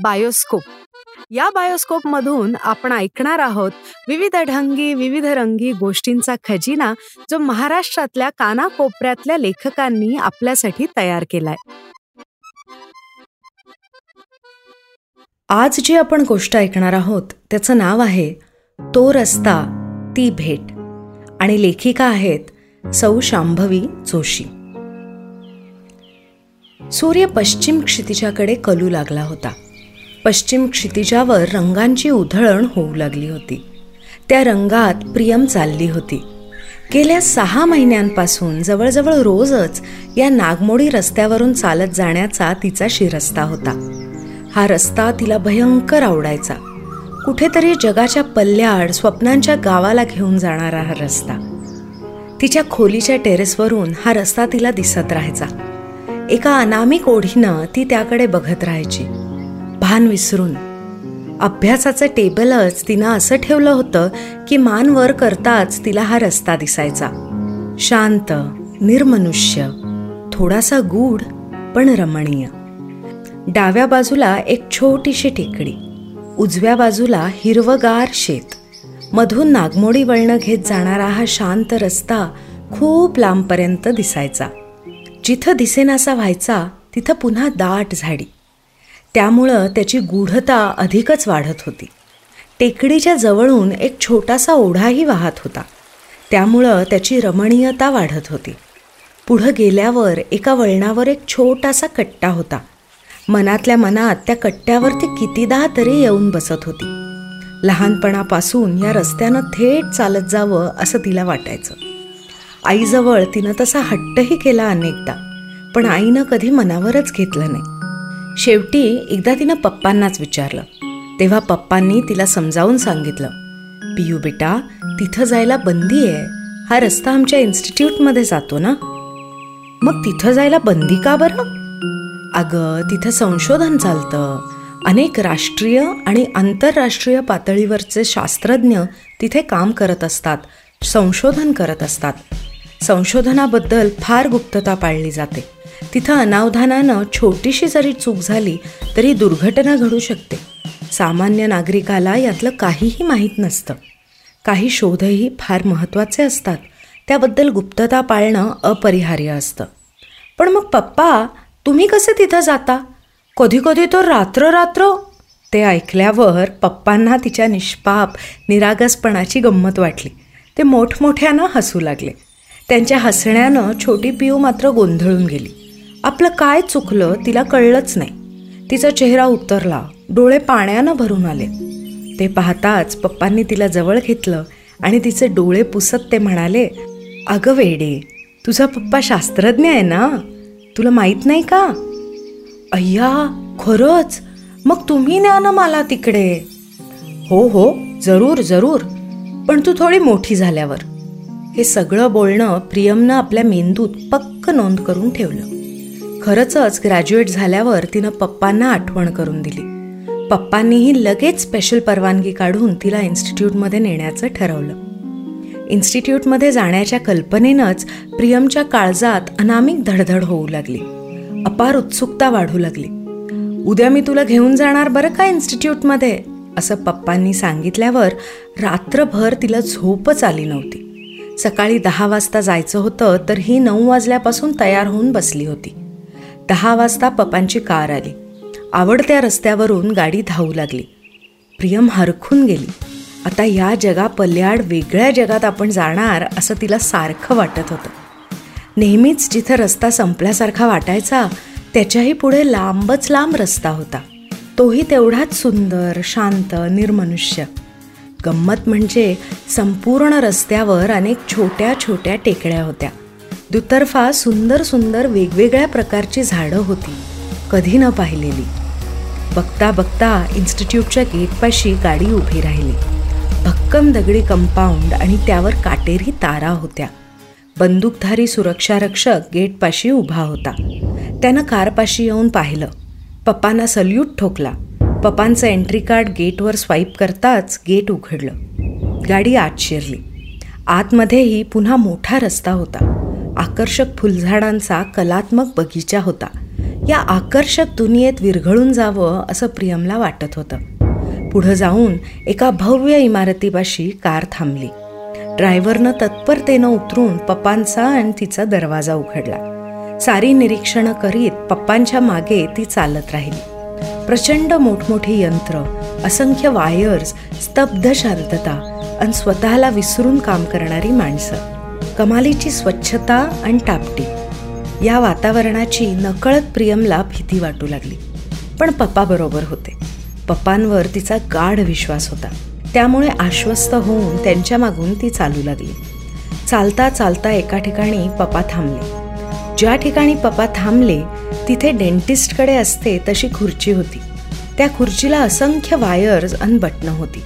Bioscope. या bioscope मधून आपण ऐकणार आहोत विविध ढंगी विविध रंगी गोष्टींचा खजिना जो महाराष्ट्रातल्या कानाकोपऱ्यातल्या लेखकांनी आपल्यासाठी तयार केलाय. आज जी आपण गोष्ट ऐकणार आहोत त्याचं नाव आहे तो रस्ता ती भेट. आणि लेखिका आहेत सौ शांभवी जोशी. सूर्य पश्चिम क्षितिजाकडे कलू लागला होता. पश्चिम क्षितिजावर रंगांची उधळण होऊ लागली होती. त्या रंगात प्रियम चालली होती. गेल्या सहा महिन्यांपासून जवळजवळ रोजच या नागमोडी रस्त्यावरून चालत जाण्याचा तिचा शिरस्ता होता. हा रस्ता तिला भयंकर आवडायचा. कुठेतरी जगाच्या पल्ल्याआड स्वप्नांच्या गावाला घेऊन जाणारा हा रस्ता. तिच्या खोलीच्या टेरेसवरून हा रस्ता तिला दिसत राहायचा. एका अनामिक ओढीनं ती त्याकडे बघत राहायची. भान विसरून. अभ्यासाचं टेबलच तिनं असं ठेवलं होतं की मान वर करताच तिला हा रस्ता दिसायचा. शांत निर्मनुष्य थोडासा गूढ पण रमणीय. डाव्या बाजूला एक छोटीशी टेकडी उजव्या बाजूला हिरवगार शेत. मधून नागमोडी वळणं घेत जाणारा हा शांत रस्ता खूप लांबपर्यंत दिसायचा. जिथं दिसेनासा व्हायचा तिथं पुन्हा दाट झाडी. त्यामुळं त्याची गूढता अधिकच वाढत होती. टेकडीच्या जवळून एक छोटासा ओढाही वाहत होता. त्यामुळं त्याची रमणीयता वाढत होती. पुढं गेल्यावर एका वळणावर एक छोटासा कट्टा होता. मनातल्या मनात त्या कट्ट्यावर ती कितीदा तरी येऊन बसत होती. लहानपणापासून या रस्त्यानं थेट चालत जावं असं तिला वाटायचं. आईजवळ तिनं तसा हट्टही केला अनेकदा पण आईनं कधी मनावरच घेतलं नाही. शेवटी एकदा तिनं पप्पांनाच विचारलं. तेव्हा पप्पांनी तिला समजावून सांगितलं पियू बेटा तिथं जायला बंदी आहे. हा रस्ता आमच्या इन्स्टिट्यूटमध्ये जातो ना? मग तिथं जायला बंदी का बरं? अगं तिथं संशोधन चालतं. अनेक राष्ट्रीय आणि आंतरराष्ट्रीय पातळीवरचे शास्त्रज्ञ तिथे काम करत असतात संशोधन करत असतात. संशोधनाबद्दल फार गुप्तता पाळली जाते. तिथं अनावधानानं छोटीशी जरी चूक झाली तरी दुर्घटना घडू शकते. सामान्य नागरिकाला यातलं काहीही माहीत नसतं. काही शोधही फार महत्त्वाचे असतात. त्याबद्दल गुप्तता पाळणं अपरिहार्य असतं. पण मग पप्पा तुम्ही कसे तिथं जाता? कधी कधी तर रात्र रात्र? ते ऐकल्यावर पप्पांना तिच्या निष्पाप निरागसपणाची गंमत वाटली. ते मोठमोठ्यानं हसू लागले. त्यांच्या हसण्यानं छोटी पिऊ मात्र गोंधळून गेली. आपलं काय चुकलं तिला कळलंच नाही. तिचा चेहरा उतरला. डोळे पाण्यानं भरून आले. ते पाहताच पप्पांनी तिला जवळ घेतलं आणि तिचे डोळे पुसत ते म्हणाले अगं वेडे तुझा पप्पा शास्त्रज्ञ आहे ना? तुला माहीत नाही का? अय्या खरंच? मग तुम्ही न्या ना मला तिकडे. हो हो जरूर जरूर. पण तू थोडी मोठी झाल्यावर. हे सगळं बोलणं प्रियमनं आपल्या मेंदूत पक्क नोंद करून ठेवलं. खरंच ग्रॅज्युएट झाल्यावर तिनं पप्पांना आठवण करून दिली. पप्पांनीही लगेच स्पेशल परवानगी काढून तिला इन्स्टिट्यूटमध्ये नेण्याचं ठरवलं. इन्स्टिट्यूटमध्ये जाण्याच्या कल्पनेनंच प्रियमच्या काळजात अनामिक धडधड होऊ लागली. अपार उत्सुकता वाढू लागली. उद्या मी तुला घेऊन जाणार बरं का इन्स्टिट्यूटमध्ये असं पप्पांनी सांगितल्यावर रात्रभर तिला झोपच आली नव्हती. सकाळी दहा वाजता जायचं होतं तर ही नऊ वाजल्यापासून तयार होऊन बसली होती. दहा वाजता पप्पांची कार आली. आवडत्या रस्त्यावरून गाडी धावू लागली. प्रियम हरखून गेली. आता या जगापल्याड वेगळ्या जगात आपण जाणार असं तिला सारखं वाटत होतं. नेहमीच जिथं रस्ता संपल्यासारखा वाटायचा त्याच्याही पुढे लांबच लांब रस्ता होता. तोही तेवढाच सुंदर शांत निर्मनुष्य. गंमत म्हणजे संपूर्ण रस्त्यावर अनेक छोट्या छोट्या टेकड्या होत्या. दुतर्फा सुंदर सुंदर वेगवेगळ्या प्रकारची झाडं होती. कधी न पाहिलेली. बघता बघता इन्स्टिट्यूटच्या गेटपाशी गाडी उभी राहिली. भक्कम दगडी कंपाऊंड आणि त्यावर काटेरी तारा होत्या. बंदूकधारी सुरक्षारक्षक गेटपाशी उभा होता. त्यानं कारपाशी येऊन पाहिलं. पप्पांना सल्यूट ठोकला. पप्पांचं एंट्री कार्ड गेटवर स्वाईप करताच गेट उघडलं. गाडी आत शिरली. आतमध्येही पुन्हा मोठा रस्ता होता. आकर्षक फुलझाडांचा कलात्मक बगीचा होता. या आकर्षक दुनियेत विरघळून जावं असं प्रियमला वाटत होतं. पुढं जाऊन एका भव्य इमारतीपाशी कार थांबली. ड्रायव्हरनं तत्परतेनं उतरून पप्पांचा आणि तिचा दरवाजा उघडला. सारी निरीक्षणं करीत पप्पांच्या मागे ती चालत राहिली. प्रचंड मोठमोठी यंत्र असंख्य वायर्स स्तब्ध शांतता आणि स्वतःला विसरून काम करणारी माणसं. कमालीची स्वच्छता आणि टापटी. या वातावरणाची नकळत प्रियमला भीती वाटू लागली. पण पप्पा बरोबर होते. पप्पांवर तिचा गाढ विश्वास होता. त्यामुळे आश्वस्त होऊन त्यांच्या मागून ती चालू लागली. चालता चालता एका ठिकाणी पप्पा थांबले. ज्या ठिकाणी पप्पा थांबले तिथे डेंटिस्टकडे असते तशी खुर्ची होती. त्या खुर्चीला असंख्य वायर्स आणि बटणं होती.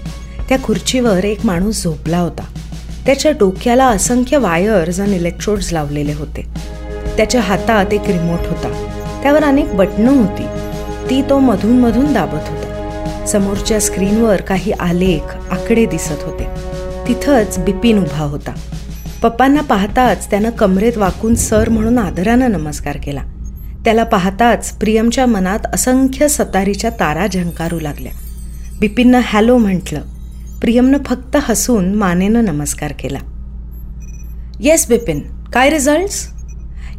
त्या खुर्चीवर एक माणूस झोपला होता. त्याच्या डोक्याला असंख्य वायर्स आणि इलेक्ट्रोड्स लावलेले होते. त्याच्या हातात एक रिमोट होता. त्यावर अनेक बटणं होती. ती तो मधून मधून दाबत होता. समोरच्या स्क्रीनवर काही आलेख आकडे दिसत होते. तिथंच बिपिन उभा होता. पप्पांना पाहताच त्यानं कमरेत वाकून सर म्हणून आदरानं नमस्कार केला. त्याला पाहताच प्रियमच्या मनात असंख्य सतारीच्या तारा झंकारू लागल्या. बिपिननं हॅलो म्हटलं. प्रियमनं फक्त हसून मानेनं नमस्कार केला. येस बिपिन. काय रिझल्ट्स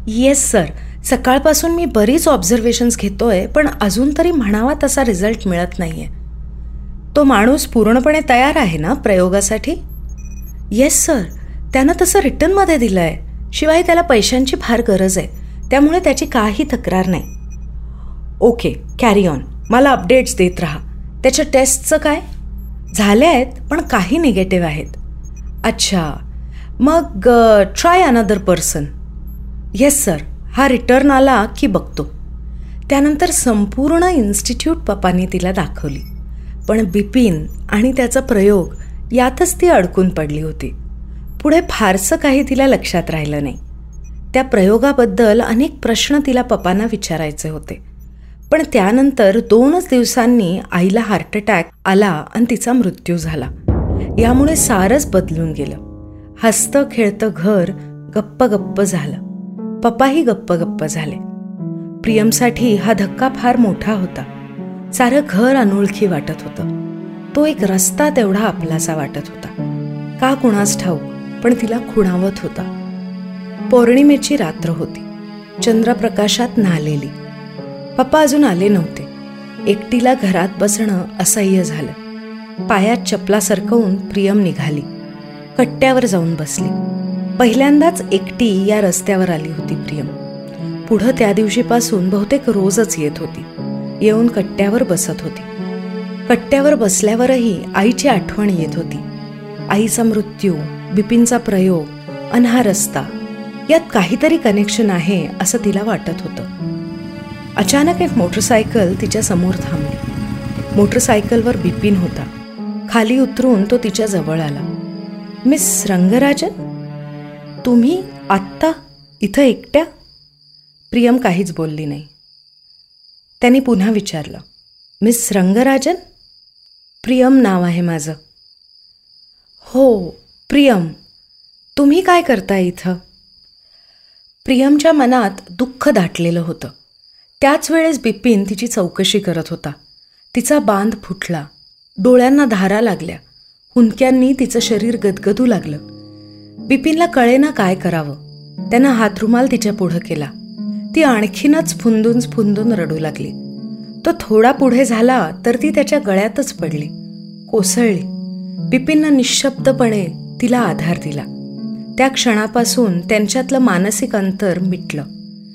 येस सर सकाळपासून मी बरीच ऑब्झर्वेशन्स घेतोय पण अजून तरी म्हणावा तसा रिझल्ट मिळत नाही आहे तो माणूस पूर्णपणे तयार आहे ना प्रयोगासाठी? येस सर त्यानं तसं रिटर्नमध्ये दिलं आहे शिवाय त्याला पैशांची फार गरज आहे. त्यामुळे त्याची काही तक्रार नाही. ओके कॅरी ऑन मला अपडेट्स देत राहा. त्याच्या टेस्टचं काय? झाले आहेत पण काही निगेटिव्ह आहेत. अच्छा. मग try another person yes sir हा रिटर्न आला की बघतो. त्यानंतर संपूर्ण इन्स्टिट्यूट पप्पांनी तिला दाखवली. पण बिपिन आणि त्याचा प्रयोग यातच ती अडकून पडली होती. पुढे फारसं काही तिला लक्षात राहिलं नाही. त्या प्रयोगाबद्दल अनेक प्रश्न तिला पप्पांना विचारायचे होते. पण त्यानंतर दोनच दिवसांनी आईला हार्ट अटॅक आला आणि तिचा मृत्यू झाला. यामुळे सारच बदलून गेलं. हसतं खेळतं घर गप्प गप्प झालं. पप्पाही गप्प गप्प झाले. प्रियमसाठी हा धक्का फार मोठा होता. सारं घर अनोळखी वाटत होतं. तो एक रस्ता तेवढा आपलासा वाटत होता. का कुणास ठाऊ पण तिला खुणावत होता. पौर्णिमेची रात्र होती. चंद्रप्रकाशात नालेली. पप्पा अजून आले नव्हते. एकटीला घरात बसणं असह्य झालं. पायात चपला सरकवून प्रियम निघाली. कट्ट्यावर जाऊन बसली. पहिल्यांदाच एकटी या रस्त्यावर आली होती प्रियम. पुढं त्या दिवशीपासून बहुतेक रोजच येत होती. येऊन कट्ट्यावर बसत होती. कट्ट्यावर बसल्यावरही आईची आठवण येत होती. आईचा मृत्यू बिपिनचा प्रयोग अन हा रस्ता यात काहीतरी कनेक्शन आहे असं तिला वाटत होतं. अचानक एक मोटरसायकल तिच्या समोर थांबली. मोटरसायकलवर बिपिन होता. खाली उतरून तो तिच्या जवळ आला. मिस रंगराजन तुम्ही आत्ता इथं एकट्या? प्रियम काहीच बोलली नाही. त्यांनी पुन्हा विचारलं मिस रंगराजन प्रियम नाव आहे माझं. हो प्रियम तुम्ही काय करताय इथं? प्रियमच्या मनात दुःख दाटलेलं होतं. त्याच वेळेस बिपिन तिची चौकशी करत होता. तिचा बांध फुटला. डोळ्यांना धारा लागल्या. हुंदक्यांनी तिचं शरीर गदगदू लागलं. बिपिनला कळेना काय करावं. त्यानं हातरुमाल तिच्या पुढं केला. ती आणखीनच फुंदून फुंदून रडू लागली. तो थोडा पुढे झाला तर ती त्याच्या गळ्यातच पडली. कोसळली. बिपिननं निशब्दपणे तिला आधार दिला. त्या क्षणापासून त्यांच्यातलं मानसिक अंतर मिटलं.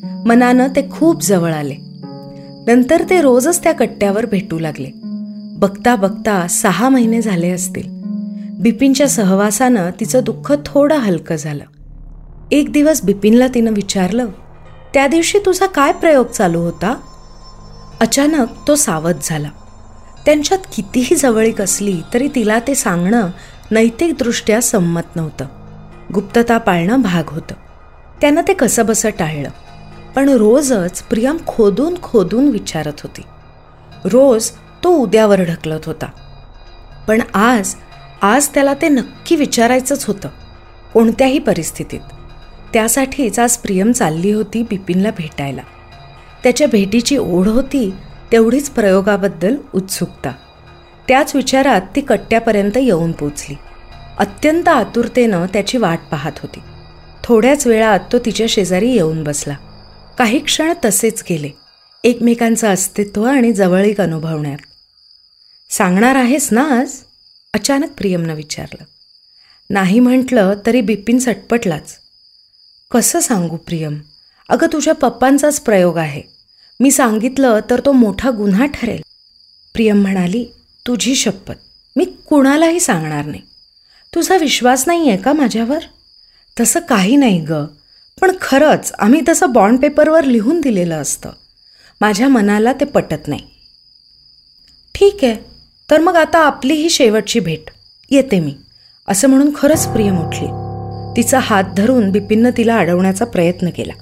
मनानं ते खूप जवळ आले. नंतर ते रोजच त्या कट्ट्यावर भेटू लागले. बघता बघता सहा महिने झाले असतील. बिपिनच्या सहवासानं तिचं दुःख थोडं हलकं झालं. एक दिवस बिपिनला तिनं विचारलं त्या दिवशी तुझा काय प्रयोग चालू होता? अचानक तो सावध झाला. त्यांच्यात कितीही जवळीक असली तरी तिला ते सांगणं नैतिकदृष्ट्या संमत नव्हतं. गुप्तता पाळणं भाग होतं. त्यानं ते कसंबसं टाळलं. पण रोजच प्रियम खोदून खोदून विचारत होती. रोज तो उद्यावर ढकलत होता. पण आज आज त्याला ते नक्की विचारायचंच होतं कोणत्याही परिस्थितीत. त्यासाठीच आज प्रियम चालली होती बिपिनला भेटायला. त्याच्या भेटीची ओढ होती तेवढीच प्रयोगाबद्दल उत्सुकता. त्याच विचारात ती कट्ट्यापर्यंत येऊन पोचली. अत्यंत आतुरतेनं त्याची वाट पाहत होती. थोड्याच वेळात तो तिच्या शेजारी येऊन बसला. काही क्षण तसेच गेले. एकमेकांचं अस्तित्व आणि जवळीक अनुभवण्यात. सांगणार आहेस ना आज? अचानक प्रियमनं विचारलं. नाही म्हटलं तरी बिपिन सटपटलाच. कसं सांगू प्रियम? अगं तुझ्या पप्पांचाच प्रयोग आहे. मी सांगितलं तर तो मोठा गुन्हा ठरेल. प्रियम म्हणाली तुझी शपथ. मी कुणालाही सांगणार नाही. तुझा विश्वास नाही आहे का माझ्यावर? तसं काही नाही गं. पण खरंच आम्ही तसं बॉन्ड पेपरवर लिहून दिलेलं असतं. माझ्या मनाला ते पटत नाही. ठीक आहे तर मग आता आपली ही शेवटची भेट. येते मी असं म्हणून खरंच प्रियम उठली. तिचा हात धरून बिपिननं तिला अडवण्याचा प्रयत्न केला.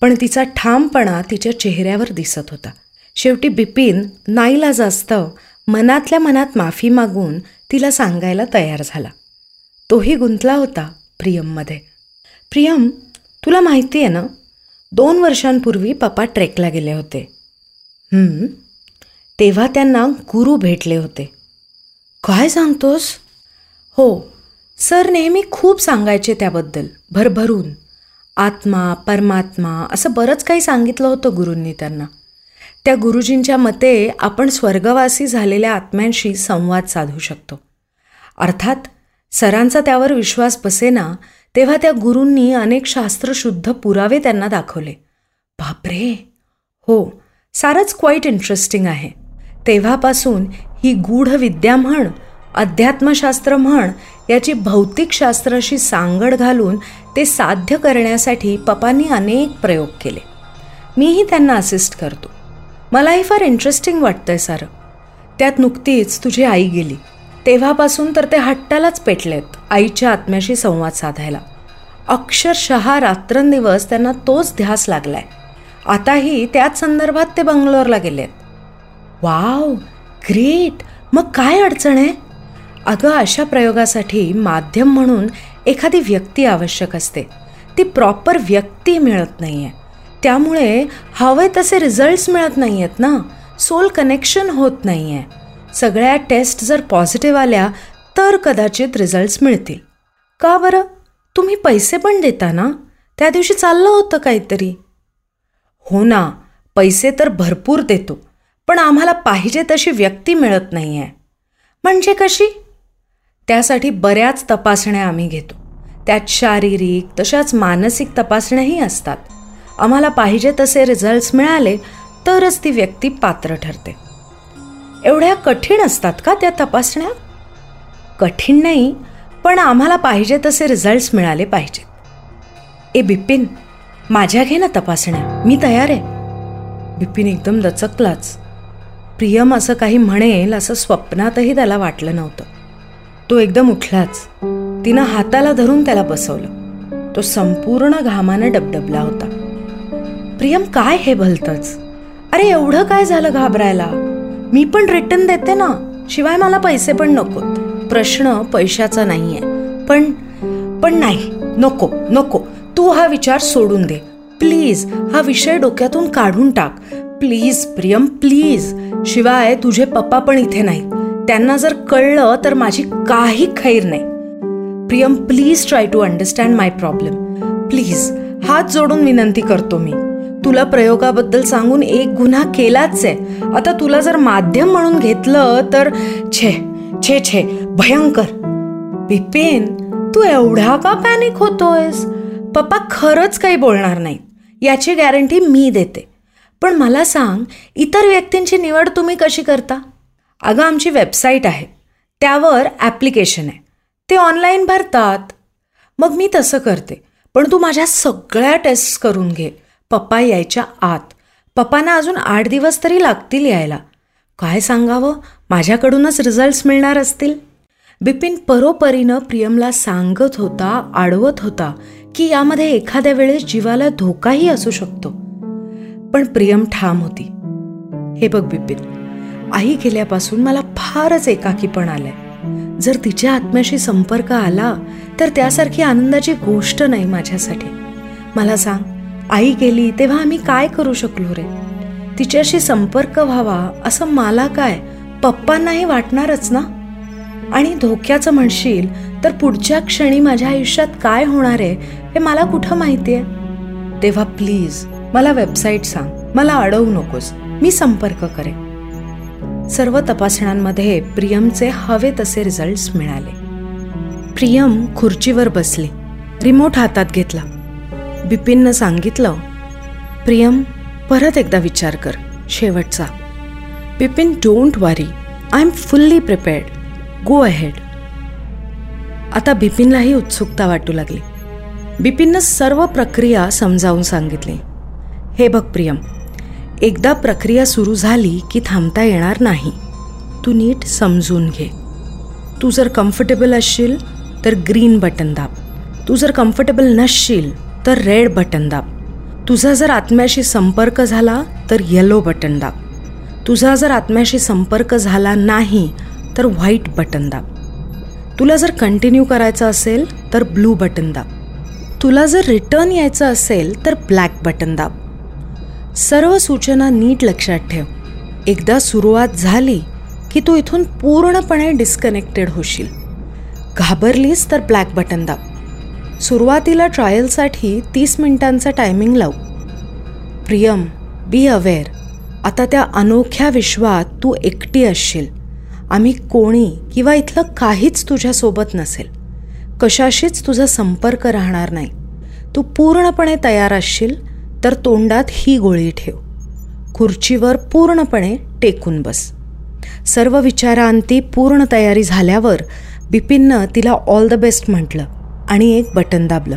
पण तिचा ठामपणा तिच्या चेहऱ्यावर दिसत होता. शेवटी बिपिन नाईला जास्त मनातल्या मनात माफी मागून तिला सांगायला तयार झाला. तोही गुंतला होता प्रियममध्ये. प्रियम तुला माहिती आहे ना दोन वर्षांपूर्वी पप्पा ट्रेकला गेले होते. तेव्हा त्यांना गुरु भेटले होते. काय सांगतोस? हो सर नेहमी खूप सांगायचे त्याबद्दल भरभरून. आत्मा परमात्मा असं बरंच काही सांगितलं होतं गुरूंनी त्यांना. त्या गुरुजींच्या मते आपण स्वर्गवासी झालेल्या आत्म्यांशी संवाद साधू शकतो. अर्थात सरांचा त्यावर विश्वास बसेना तेव्हा त्या गुरूंनी अनेक शास्त्रशुद्ध पुरावे त्यांना दाखवले. बापरे! हो सारंच क्वाईट इंटरेस्टिंग आहे. तेव्हापासून ही गूढ विद्या म्हण अध्यात्मशास्त्र म्हण याची भौतिकशास्त्राशी सांगड घालून ते साध्य करण्यासाठी पप्पांनी अनेक प्रयोग केले. मीही त्यांना असिस्ट करतो. मलाही फार इंटरेस्टिंग वाटतंय सारं. त्यात नुकतीच तुझी आई गेली. तेव्हापासून तर ते हट्टालाच पेटलेत आईच्या आत्म्याशी संवाद साधायला. अक्षरशः रात्रंदिवस त्यांना तोच ध्यास लागलाय. आताही त्याच संदर्भात ते बंगलोरला गेलेत. Wow great! मग काय अडचण आहे? अगं अशा प्रयोगासाठी माध्यम म्हणून एखादी व्यक्ती आवश्यक असते. ती प्रॉपर व्यक्ती मिळत नाही आहे त्यामुळे हवे तसे रिझल्ट्स मिळत नाही आहेत ना. सोल कनेक्शन होत नाही आहे सगळ्या टेस्ट जर पॉझिटिव्ह आल्या तर कदाचित रिझल्ट्स मिळतील. का बरं? तुम्ही पैसे पण देता ना? त्या दिवशी चाललं होतं काहीतरी. हो ना पैसे तर भरपूर देतो पण आम्हाला पाहिजे तशी व्यक्ती मिळत नाही आहे म्हणजे कशी? त्यासाठी बऱ्याच तपासण्या आम्ही घेतो. त्यात शारीरिक तशाच मानसिक तपासण्याही असतात. आम्हाला पाहिजे तसे रिझल्ट्स मिळाले तरच ती व्यक्ती पात्र ठरते. एवढ्या कठीण असतात का त्या तपासण्या? कठीण नाही पण आम्हाला पाहिजे तसे रिझल्ट्स मिळाले पाहिजेत. ए बिपिन माझ्या घे ना तपासण्या मी तयार आहे. बिपिन एकदम दचकलाच प्रियम असं काही म्हणेल असं स्वप्नातही त्याला वाटलं नव्हतं. तो एकदम उठलाच. तिनं हाताला धरून त्याला बसवलं. तो संपूर्ण घामानं डबडबला होता. प्रियम काय हे भलतंच? अरे एवढं काय झालं घाबरायला? मी पण रिटर्न देते ना. शिवाय मला पैसे पण नकोत. प्रश्न पैशाचा नाहीये. पण पण नाही. नको नको. तू हा विचार सोडून दे. प्लीज हा विषय डोक्यातून काढून टाक. प्लीज प्रियम प्लीज शिवाय तुझे पप्पा पण इथे नाही त्यांना जर कळलं तर माझी काही खैर नाही. Priyam please try to understand my problem please हात जोडून विनंती करतो मी. तुला प्रयोगाबद्दल सांगून एक गुन्हा केलाच आहे. आता तुला जर माध्यम म्हणून घेतलं तर छे छे छे भयंकर. बिपिन तू एवढा का पॅनिक होतोयस? पप्पा खरंच काही बोलणार नाही. याची गॅरंटी मी देते. पण मला सांग इतर व्यक्तींची निवड तुम्ही कशी करता? अगं आमची वेबसाईट आहे. त्यावर ॲप्लिकेशन आहे. ते ऑनलाईन भरतात. मग मी तसं करते. पण तू माझ्या सगळ्या टेस्ट करून घे. पप्पा यायच्या आत. पप्पांना अजून आठ दिवस तरी लागतील यायला. काय सांगावं? माझ्याकडूनच रिझल्ट्स मिळणार असतील. बिपिन परोपरीनं प्रियमला सांगत होता आडवत होता की यामध्ये एखाद्या वेळेस जीवाला धोकाही असू शकतो. पण प्रियम ठाम होती. हे बघ बिपिन आई गेल्यापासून मला फारच एकाकीपण आलंय. जर तिच्या आत्म्याशी संपर्क आला तर त्यासारखी आनंदाची गोष्ट नाही माझ्यासाठी. मला सांग आई गेली तेव्हा आम्ही काय करू शकलो रे? तिच्याशी संपर्क व्हावा असं मला काय? पप्पांनाही वाटणारच ना? आणि धोक्याचं म्हणशील तर पुढच्या क्षणी माझ्या आयुष्यात काय होणार आहे हे मला कुठं माहिती आहे तेव्हा प्लीज मला वेबसाईट सांग. मला अडवू नकोस. मी संपर्क करेन. सर्व तपासण्यांमध्ये प्रियमचे हवे तसे रिझल्ट्स मिळाले. प्रियम खुर्चीवर बसली. रिमोट हातात घेतला. बिपिननं सांगितलं प्रियम परत एकदा विचार कर शेवटचा. Bipin don't worry I am fully prepared go ahead आता बिपिनलाही उत्सुकता वाटू लागली. बिपिननं सर्व प्रक्रिया समजावून सांगितली. हे बघ प्रियम एकदा प्रक्रिया सुरू झाली की थांबता येणार नाही. तू नीट समजून घे. तू जर कम्फर्टेबल असशील तर ग्रीन बटन दाब. तू जर कम्फर्टेबल नसशील तर रेड बटन दाब. तुझा जर आत्म्याशी संपर्क झाला तर येलो बटन दाब. तुझा जर आत्म्याशी संपर्क झाला नाही तर व्हाईट बटन दाब. तुला जर कंटिन्यू करायचं असेल तर ब्लू बटन दाब. तुला जर रिटर्न यायचं असेल तर ब्लॅक बटन दाब. सर्व सूचना नीट लक्षात ठेव. एकदा सुरुवात झाली की तू इथून पूर्णपणे डिस्कनेक्टेड होशील. घाबरलीस तर ब्लॅक बटन दाब. सुरुवातीला ट्रायलसाठी तीस मिनिटांचा टायमिंग लावू. प्रियम बी अवेअर आता त्या अनोख्या विश्वात तू एकटी असशील. आम्ही कोणी किंवा इथलं काहीच तुझ्यासोबत नसेल. कशाशीच तुझा संपर्क राहणार नाही. तू पूर्णपणे तयार असशील तर तोंडात ही गोळी ठेव. खुर्चीवर पूर्णपणे टेकून बस. सर्व विचारांती पूर्ण तयारी झाल्यावर बिपिननं तिला ऑल द बेस्ट म्हटलं. आणि एक बटन दाबलं.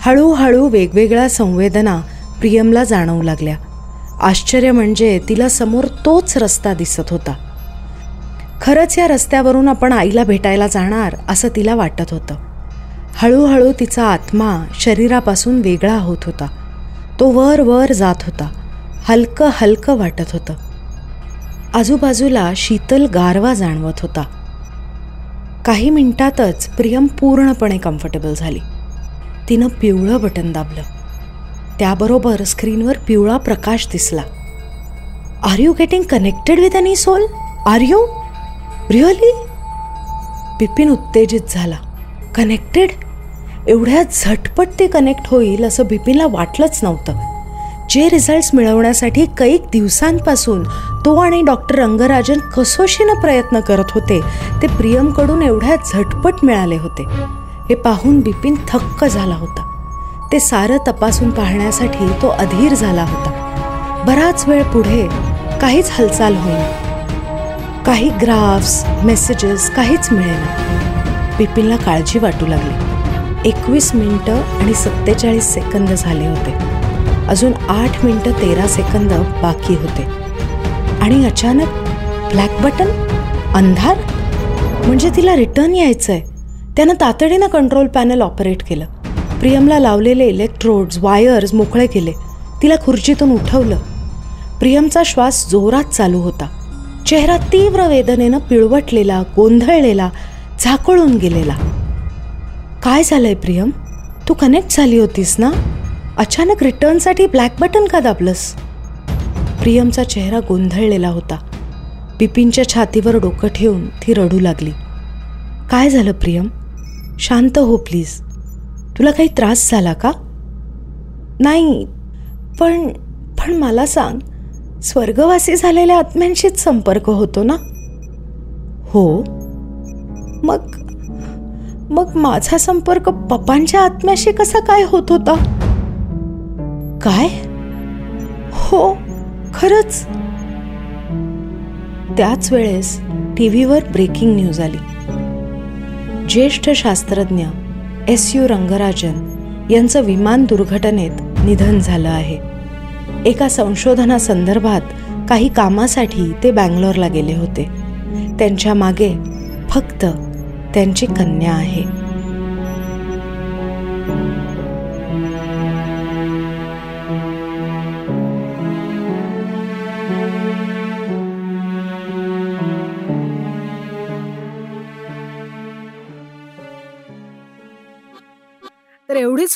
हळूहळू वेगवेगळ्या संवेदना प्रियमला जाणवू लागल्या. आश्चर्य म्हणजे तिला समोर तोच रस्ता दिसत होता. खरंच या रस्त्यावरून आपण आईला भेटायला जाणार असं तिला वाटत होतं. हळूहळू तिचा आत्मा शरीरापासून वेगळा होत होता. तो वर वर जात होता. हलकं हलकं वाटत होतं. आजूबाजूला शीतल गारवा जाणवत होता. काही मिनिटातच प्रियम पूर्णपणे कम्फर्टेबल झाली. तिनं पिवळं बटन दाबलं. त्याबरोबर स्क्रीनवर पिवळा प्रकाश दिसला. Are you getting connected with any soul are you really Bipin उत्तेजित झाला. कनेक्टेड एवढ्या झटपट ते कनेक्ट होईल असं बिपिनला वाटलंच नव्हतं. जे रिझल्ट्स मिळवण्यासाठी कैक दिवसांपासून तो आणि डॉक्टर रंगराजन कसोशीनं प्रयत्न करत होते. ते प्रियमकडून एवढ्या झटपट मिळाले होते. हे पाहून बिपिन थक्क झाला होता. ते सारं तपासून पाहण्यासाठी तो अधीर झाला होता. बराच वेळ पुढे काहीच हालचाल होईना. काही ग्राफ्स मेसेजेस काहीच मिळेना. बिपिनला काळजी वाटू लागली. एकवीस मिनटं आणि सत्तेचाळीस सेकंद झाले होते. अजून आठ मिनटं तेरा सेकंद बाकी होते. आणि अचानक ब्लॅक बटन अंधार? म्हणजे तिला रिटर्न यायचं आहे त्यानं तातडीनं कंट्रोल पॅनल ऑपरेट केलं. प्रियमला लावलेले इलेक्ट्रोड्स वायर्स मोकळे केले. तिला खुर्चीतून उठवलं. प्रियमचा श्वास जोरात चालू होता. चेहरा तीव्र वेदनेनं पिळवटलेला गोंधळलेला झाकळून गेलेला. काय झालंय प्रियम? तू कनेक्ट झाली होतीस ना? अचानक रिटर्नसाठी ब्लॅक बटन का दाबलंस? प्रियमचा चेहरा गोंधळलेला होता. बिपिनच्या छातीवर डोकं ठेवून ती रडू लागली. काय झालं प्रियम? शांत हो प्लीज. तुला काही त्रास झाला का? नाही पण पण मला सांग. स्वर्गवासी झालेल्या आत्म्यांशीच संपर्क होतो ना? हो. मग मग माझा संपर्क पप्पांच्या आत्म्याशी कसा काय होत होता? काय? हो खरंच? त्याच वेळेस टी व्हीवर ब्रेकिंग न्यूज आली. ज्येष्ठ शास्त्रज्ञ एस यू रंगराजन यांचं विमान दुर्घटनेत निधन झालं आहे. एका संशोधनासंदर्भात काही कामासाठी ते बँगलोरला गेले होते. त्यांच्या मागे फक्त त्यांची कन्या आहे.